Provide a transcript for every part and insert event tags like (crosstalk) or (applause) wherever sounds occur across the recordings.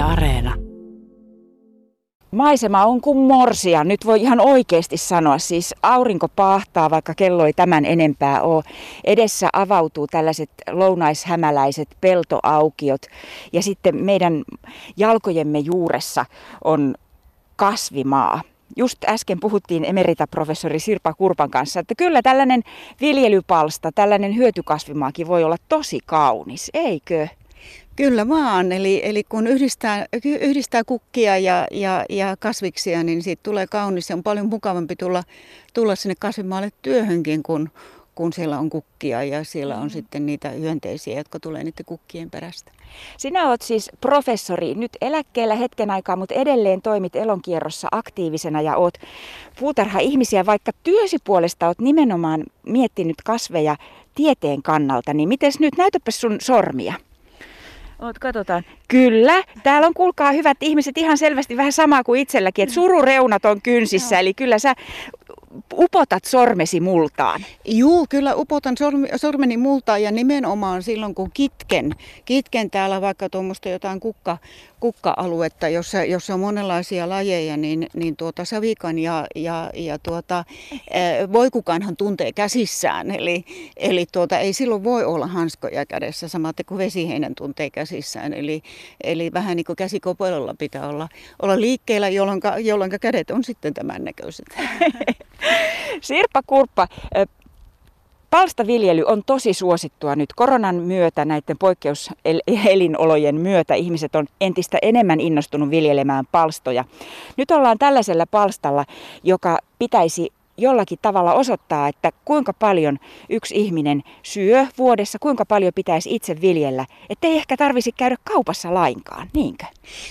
Areena. Maisema on kuin morsia. Nyt voi ihan oikeasti sanoa. Siis aurinko paahtaa, vaikka kello ei tämän enempää ole. Edessä avautuu tällaiset lounaishämäläiset peltoaukiot. Ja sitten meidän jalkojemme juuressa on kasvimaa. Just äsken puhuttiin emeritaprofessori Sirpa Kurpan kanssa, että kyllä tällainen viljelypalsta, tällainen hyötykasvimaakin voi olla tosi kaunis, eikö? Kyllä vaan, eli, eli kun yhdistää, yhdistää kukkia ja, ja, ja kasviksia, niin siitä tulee kaunis. Ja on paljon mukavampi tulla, tulla sinne kasvimaalle työhönkin, kun, kun siellä on kukkia ja siellä on mm. sitten niitä hyönteisiä, jotka tulee niiden kukkien perästä. Sinä olet siis professori, nyt eläkkeellä hetken aikaa, mutta edelleen toimit elonkierrossa aktiivisena ja oot puutarha-ihmisiä, vaikka työsi puolesta olet nimenomaan miettinyt kasveja tieteen kannalta, niin miten nyt näytäpä sun sormia? Oot, katsotaan. Kyllä, täällä on kuulkaa hyvät ihmiset ihan selvästi vähän sama kuin itselläkin, että surureunat on kynsissä, eli kyllä sä upotat sormesi multaan. Juu, kyllä upotan sormi, sormeni multaan ja nimenomaan silloin kun kitken, kitken täällä vaikka tuommoista jotain kukka, kukka-aluetta, jossa, jossa on monenlaisia lajeja, niin, niin tuota savikan ja, ja, ja tuota, voikukanhan tuntee käsissään. Eli, eli tuota, ei silloin voi olla hanskoja kädessä, samaten kuin vesiheinän tuntee käsissään. Eli, eli vähän niin kuin käsikopelolla pitää olla, olla liikkeellä, jolloin, jolloin kädet on sitten tämän näköiset. (laughs) Sirpa Kurppa, Palstaviljely on tosi suosittua nyt koronan myötä, näiden poikkeuselinolojen myötä. Ihmiset on entistä enemmän innostunut viljelemään palstoja. Nyt ollaan tällaisella palstalla, joka pitäisi jollakin tavalla osoittaa, että kuinka paljon yksi ihminen syö vuodessa, kuinka paljon pitäisi itse viljellä, että ei ehkä tarvisi käydä kaupassa lainkaan, niinkö?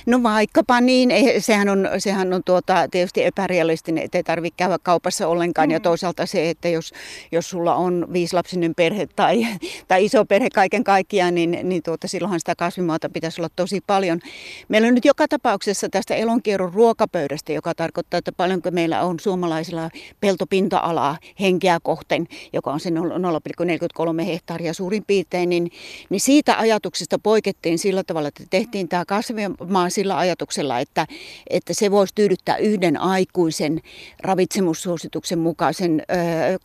No vaikkapa niin, sehän on, sehän on tuota, tietysti epärealistinen, että ei tarvitse käydä kaupassa ollenkaan. Mm. Ja toisaalta se, että jos, jos sulla on viislapsinen perhe tai, tai iso perhe kaiken kaikkiaan, niin, niin tuota, silloinhan sitä kasvimaata pitäisi olla tosi paljon. Meillä on nyt joka tapauksessa tästä elonkierron ruokapöydästä, joka tarkoittaa, että paljonko meillä on suomalaisilla pelto peltopinta-alaa henkeä kohten, joka on se 0,43 hehtaaria suurin piirtein, niin, niin siitä ajatuksesta poikettiin sillä tavalla, että tehtiin tämä kasvimaa sillä ajatuksella, että, että se voisi tyydyttää yhden aikuisen ravitsemussuosituksen mukaisen ö,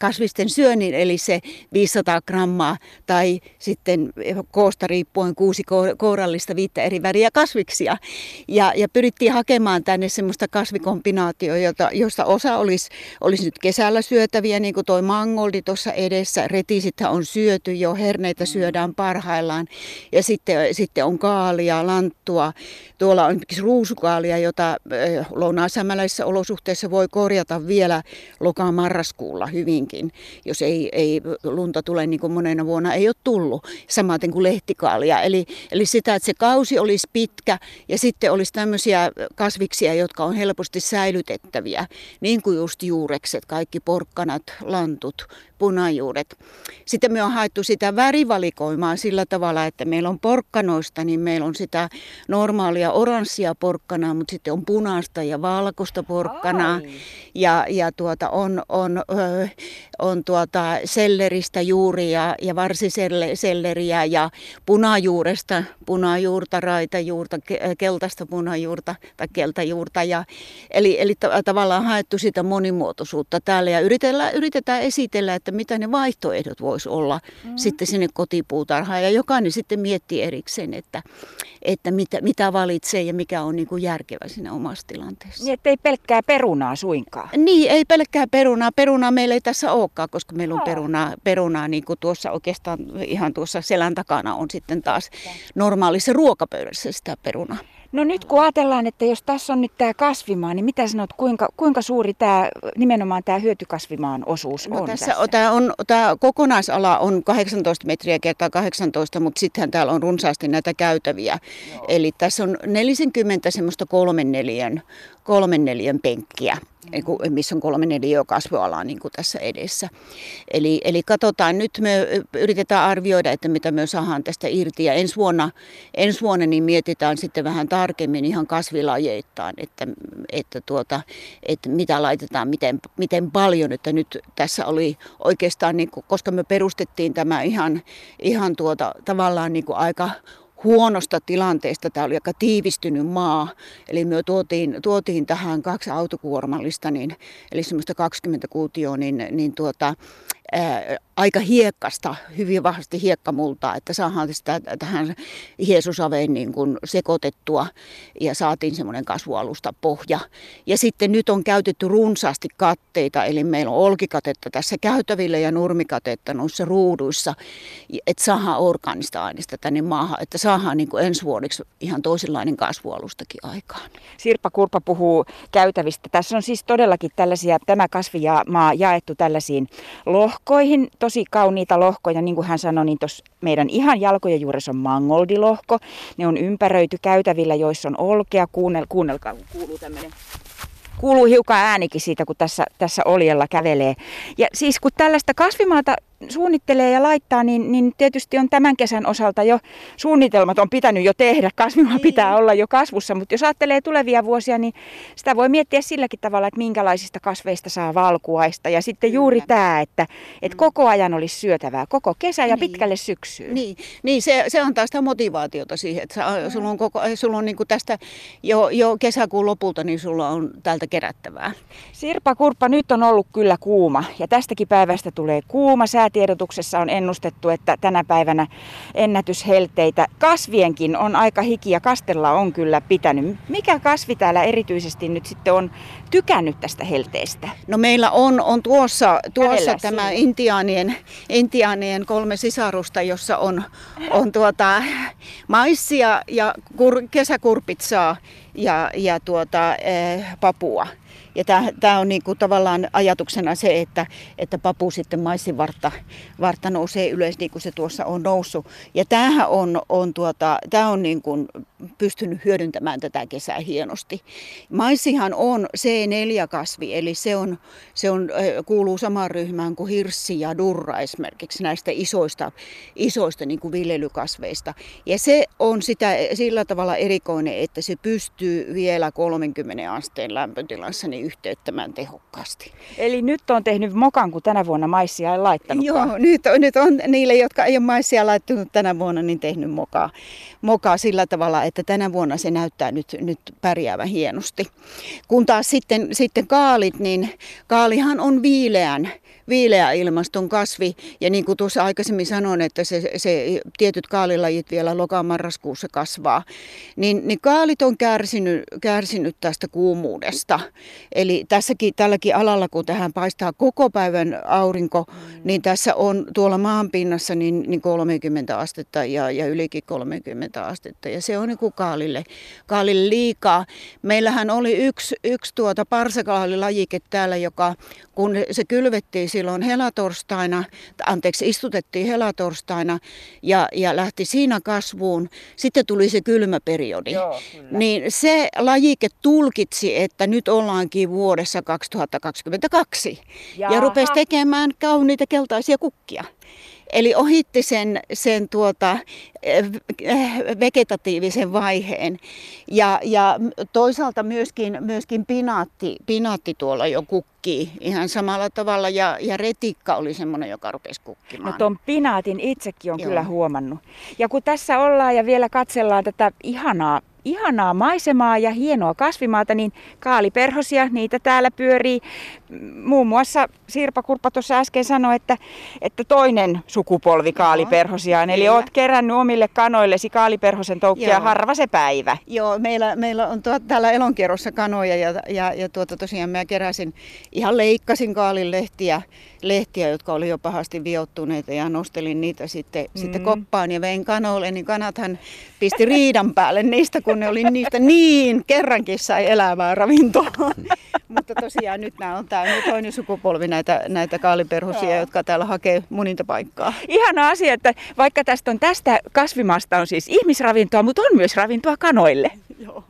kasvisten syönnin, eli se 500 grammaa tai sitten koosta riippuen kuusi kourallista viittä eri väriä kasviksia. Ja, ja pyrittiin hakemaan tänne semmoista kasvikombinaatioa, jota, josta osa olisi, olisi nyt kesällä syötäviä, niin kuin toi mangoldi tuossa edessä. Retisithän on syöty jo, herneitä syödään parhaillaan. Ja sitten, sitten on kaalia, lanttua. Tuolla on esimerkiksi ruusukaalia, jota lounaasämäläisissä olosuhteissa voi korjata vielä loka-marraskuulla hyvinkin, jos ei, ei lunta tule niin kuin monena vuonna ei ole tullut. Samaten kuin lehtikaalia. Eli, eli sitä, että se kausi olisi pitkä ja sitten olisi tämmöisiä kasviksia, jotka on helposti säilytettäviä, niin kuin just juurekset, kaikki porkkanat, lantut, punajuuret. Sitten me on haettu sitä värivalikoimaa sillä tavalla, että meillä on porkkanoista, niin meillä on sitä normaalia oranssia porkkanaa, mutta sitten on punaista ja valkoista porkkanaa. Ai. Ja, ja tuota, on, on, ö, on tuota selleristä juuria ja varsiselleriä ja punajuuresta, punajuurta, raitajuurta, keltaista punajuurta tai keltajuurta. Ja, eli, eli tavallaan haettu sitä monimuotoisuutta täällä ja yritetään, yritetään esitellä, että mitä ne vaihtoehdot voisi olla mm. sitten sinne kotipuutarhaan. Ja jokainen sitten miettii erikseen, että, että mitä, mitä valitsee ja mikä on niin kuin järkevä siinä omassa tilanteessa. Niin, ei pelkkää perunaa suinkaan. Niin, ei pelkkää perunaa. Perunaa meillä ei tässä olekaan, koska meillä on no. perunaa, perunaa niin kuin tuossa oikeastaan ihan tuossa selän takana on sitten taas normaalissa ruokapöydässä sitä perunaa. No nyt kun ajatellaan, että jos tässä on nyt tämä kasvimaa, niin mitä sanot, kuinka, kuinka suuri tämä nimenomaan tämä hyötykasvimaan osuus no, on tässä? tässä? Tämä, on, tämä kokonaisala on 18 metriä kertaa 18, mutta sittenhän täällä on runsaasti näitä käytäviä. Joo. Eli tässä on 40 semmoista kolmen neljän, kolmen neljän penkkiä missä on kolme neljä kasvualaa niin kuin tässä edessä. Eli, eli katsotaan, nyt me yritetään arvioida, että mitä me saadaan tästä irti. Ja ensi vuonna, ensi vuonna niin mietitään sitten vähän tarkemmin ihan kasvilajeittain, että, että, tuota, että mitä laitetaan, miten, miten paljon. Että nyt tässä oli oikeastaan, niin kuin, koska me perustettiin tämä ihan, ihan tuota, tavallaan niin kuin aika huonosta tilanteesta. Tämä oli aika tiivistynyt maa, eli me tuotiin, tuotiin tähän kaksi autokuormallista, niin, eli semmoista 20 kuutioa, niin, niin tuota, aika hiekkasta, hyvin vahvasti hiekkamultaa, että saadaan sitä tähän hiesusaveen niin kuin sekoitettua ja saatiin semmoinen kasvualusta pohja. Ja sitten nyt on käytetty runsaasti katteita, eli meillä on olkikatetta tässä käytävillä ja nurmikatetta noissa ruuduissa, että saadaan orgaanista aineista tänne maahan, että saadaan niin kuin ensi vuodeksi ihan toisenlainen kasvualustakin aikaan. Sirpa Kurpa puhuu käytävistä. Tässä on siis todellakin tällaisia, tämä kasvimaa jaettu tällaisiin lohkoihin, tosi kauniita lohkoja, niin kuin hän sanoi, niin tuossa meidän ihan jalkojen juuressa on mangoldilohko. Ne on ympäröity käytävillä, joissa on olkea. Kuunnel, kuunnelkaa, kuuluu tämmöinen kuuluu hiukan äänikin siitä, kun tässä, tässä oljella kävelee. Ja siis kun tällaista kasvimaata suunnittelee ja laittaa, niin, niin tietysti on tämän kesän osalta jo suunnitelmat on pitänyt jo tehdä. Kasvimaa niin. pitää olla jo kasvussa, mutta jos ajattelee tulevia vuosia, niin sitä voi miettiä silläkin tavalla, että minkälaisista kasveista saa valkuaista. Ja sitten Kyllä. juuri tämä, että, että mm. koko ajan olisi syötävää, koko kesä ja niin. pitkälle syksyyn. Niin, niin se, se antaa sitä motivaatiota siihen, että sulla on, koko, sulla on niin kuin tästä jo, jo kesäkuun lopulta, niin sulla on täältä kerättävää. Sirpa Kurppa, nyt on ollut kyllä kuuma ja tästäkin päivästä tulee kuuma. Sä säätiedotuksessa on ennustettu, että tänä päivänä ennätyshelteitä. Kasvienkin on aika hiki ja kastella on kyllä pitänyt. Mikä kasvi täällä erityisesti nyt sitten on tykännyt tästä helteestä? No meillä on, on tuossa, tuossa tämä intiaanien, intiaanien kolme sisarusta, jossa on, on tuota, maissia ja kur, kesäkurpitsaa ja, ja tuota, eh, papua. Ja tämä on niinku tavallaan ajatuksena se, että, että papu sitten maissivartta vartta nousee ylös niin kuin se tuossa on noussut. Ja tämähän on, on, tuota, tää on niinku pystynyt hyödyntämään tätä kesää hienosti. Maissihan on C4-kasvi, eli se, on, se on, kuuluu samaan ryhmään kuin hirssi ja durra esimerkiksi näistä isoista, isoista niin kuin viljelykasveista. Ja se on sitä sillä tavalla erikoinen, että se pystyy vielä 30 asteen lämpötilassa niin yhteyttämään tehokkaasti. Eli nyt on tehnyt mokan, kun tänä vuonna maissia ei laittanut. Joo, nyt on, nyt on niille, jotka ei ole maissia laittanut tänä vuonna, niin tehnyt mokaa, mokaa sillä tavalla, että tänä vuonna se näyttää nyt, nyt pärjäävän hienosti. Kun taas sitten, sitten kaalit, niin kaalihan on viileän viileä ilmaston kasvi. Ja niin kuin tuossa aikaisemmin sanoin, että se, se tietyt kaalilajit vielä lokamarraskuussa kasvaa, niin, niin kaalit on kärsinyt, kärsinyt tästä kuumuudesta. Eli tässäkin, tälläkin alalla, kun tähän paistaa koko päivän aurinko, mm. niin tässä on tuolla maanpinnassa niin, niin 30 astetta ja, ja ylikin 30 astetta. Ja se on niin kuin kaalille, kaalille liikaa. Meillähän oli yksi, yksi tuota parsakaalilajike täällä, joka kun se kylvettiin silloin helatorstaina, anteeksi, istutettiin helatorstaina ja, ja lähti siinä kasvuun. Sitten tuli se kylmäperiodi. Joo, niin se lajike tulkitsi, että nyt ollaankin vuodessa 2022 Jaha. ja rupesi tekemään kauniita keltaisia kukkia. Eli ohitti sen, sen tuota, eh, vegetatiivisen vaiheen. Ja, ja toisaalta myöskin, myöskin pinaatti, pinaatti tuolla jo kukkii ihan samalla tavalla. Ja, ja retikka oli semmoinen, joka rupesi kukkimaan. No tuon pinaatin itsekin on Joo. kyllä huomannut. Ja kun tässä ollaan ja vielä katsellaan tätä ihanaa ihanaa maisemaa ja hienoa kasvimaata, niin kaaliperhosia, niitä täällä pyörii. Muun muassa Sirpa Kurppa tuossa äsken sanoi, että, että toinen sukupolvi kaaliperhosiaan. Eli olet kerännyt omille kanoillesi kaaliperhosen toukkia Joo. harva se päivä. Joo, meillä, meillä on tuot, täällä elonkierrossa kanoja ja, ja, ja tuota, tosiaan mä keräsin, ihan leikkasin kaalilehtiä lehtiä, jotka oli jo pahasti viottuneita ja nostelin niitä sitten, mm. sitten koppaan ja vein kanoille, niin kanathan pisti riidan päälle niistä, kun ne oli niistä niin kerrankin sai elävää ravintoa. (laughs) Mutta tosiaan nyt nämä on tämä toinen sukupolvi näitä, näitä kaaliperhosia, jotka täällä hakee munintapaikkaa. Ihana asia, että vaikka tästä on tästä kasvimasta on siis ihmisravintoa, mutta on myös ravintoa kanoille. Joo.